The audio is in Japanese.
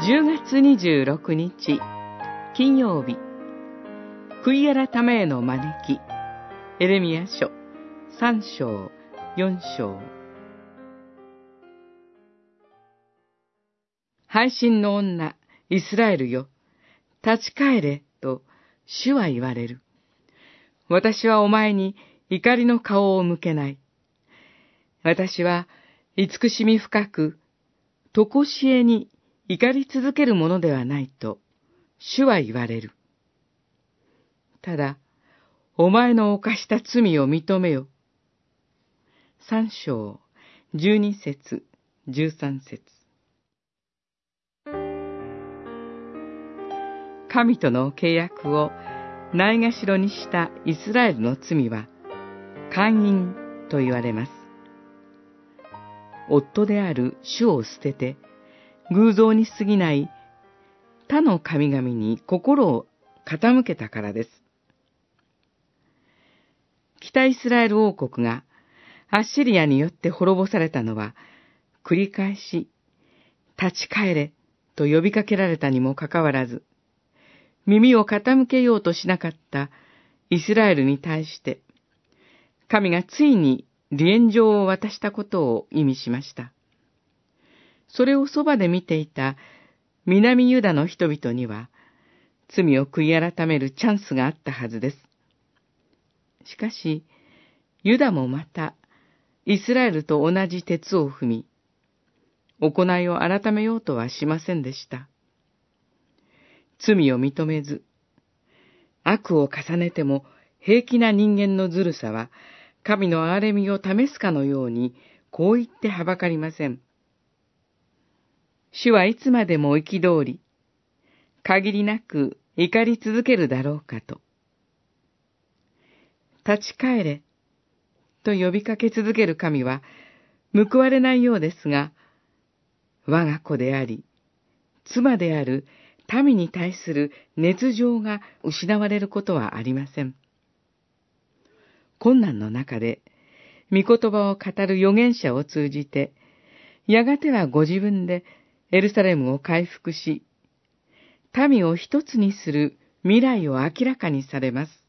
10月26日、金曜日、悔い改めへの招き、エレミア書3章、4章。配信の女、イスラエルよ、立ち返れ、と、主は言われる。私はお前に怒りの顔を向けない。私は、慈しみ深く、とこしえに怒り続けるものではないと、主は言われる。ただ、お前の犯した罪を認めよ。三章、十二節、十三節。神との契約をないがしろにしたイスラエルの罪は、寛因と言われます。夫である主を捨てて、偶像に過ぎない他の神々に心を傾けたからです。北イスラエル王国がアッシリアによって滅ぼされたのは、繰り返し、立ち返れと呼びかけられたにもかかわらず、耳を傾けようとしなかったイスラエルに対して、神がついに離縁状を渡したことを意味しました。それをそばで見ていた南ユダの人々には、罪を悔い改めるチャンスがあったはずです。しかし、ユダもまた、イスラエルと同じ鉄を踏み、行いを改めようとはしませんでした。罪を認めず、悪を重ねても平気な人間のずるさは、神の憐れみを試すかのように、こう言ってはばかりません。主はいつまでも憤り、限りなく怒り続けるだろうかと。立ち返れ、と呼びかけ続ける神は、報われないようですが、我が子であり、妻である民に対する熱情が失われることはありません。困難の中で、御言葉を語る預言者を通じて、やがてはご自分でエルサレムを回復し、民を一つにする未来を明らかにされます。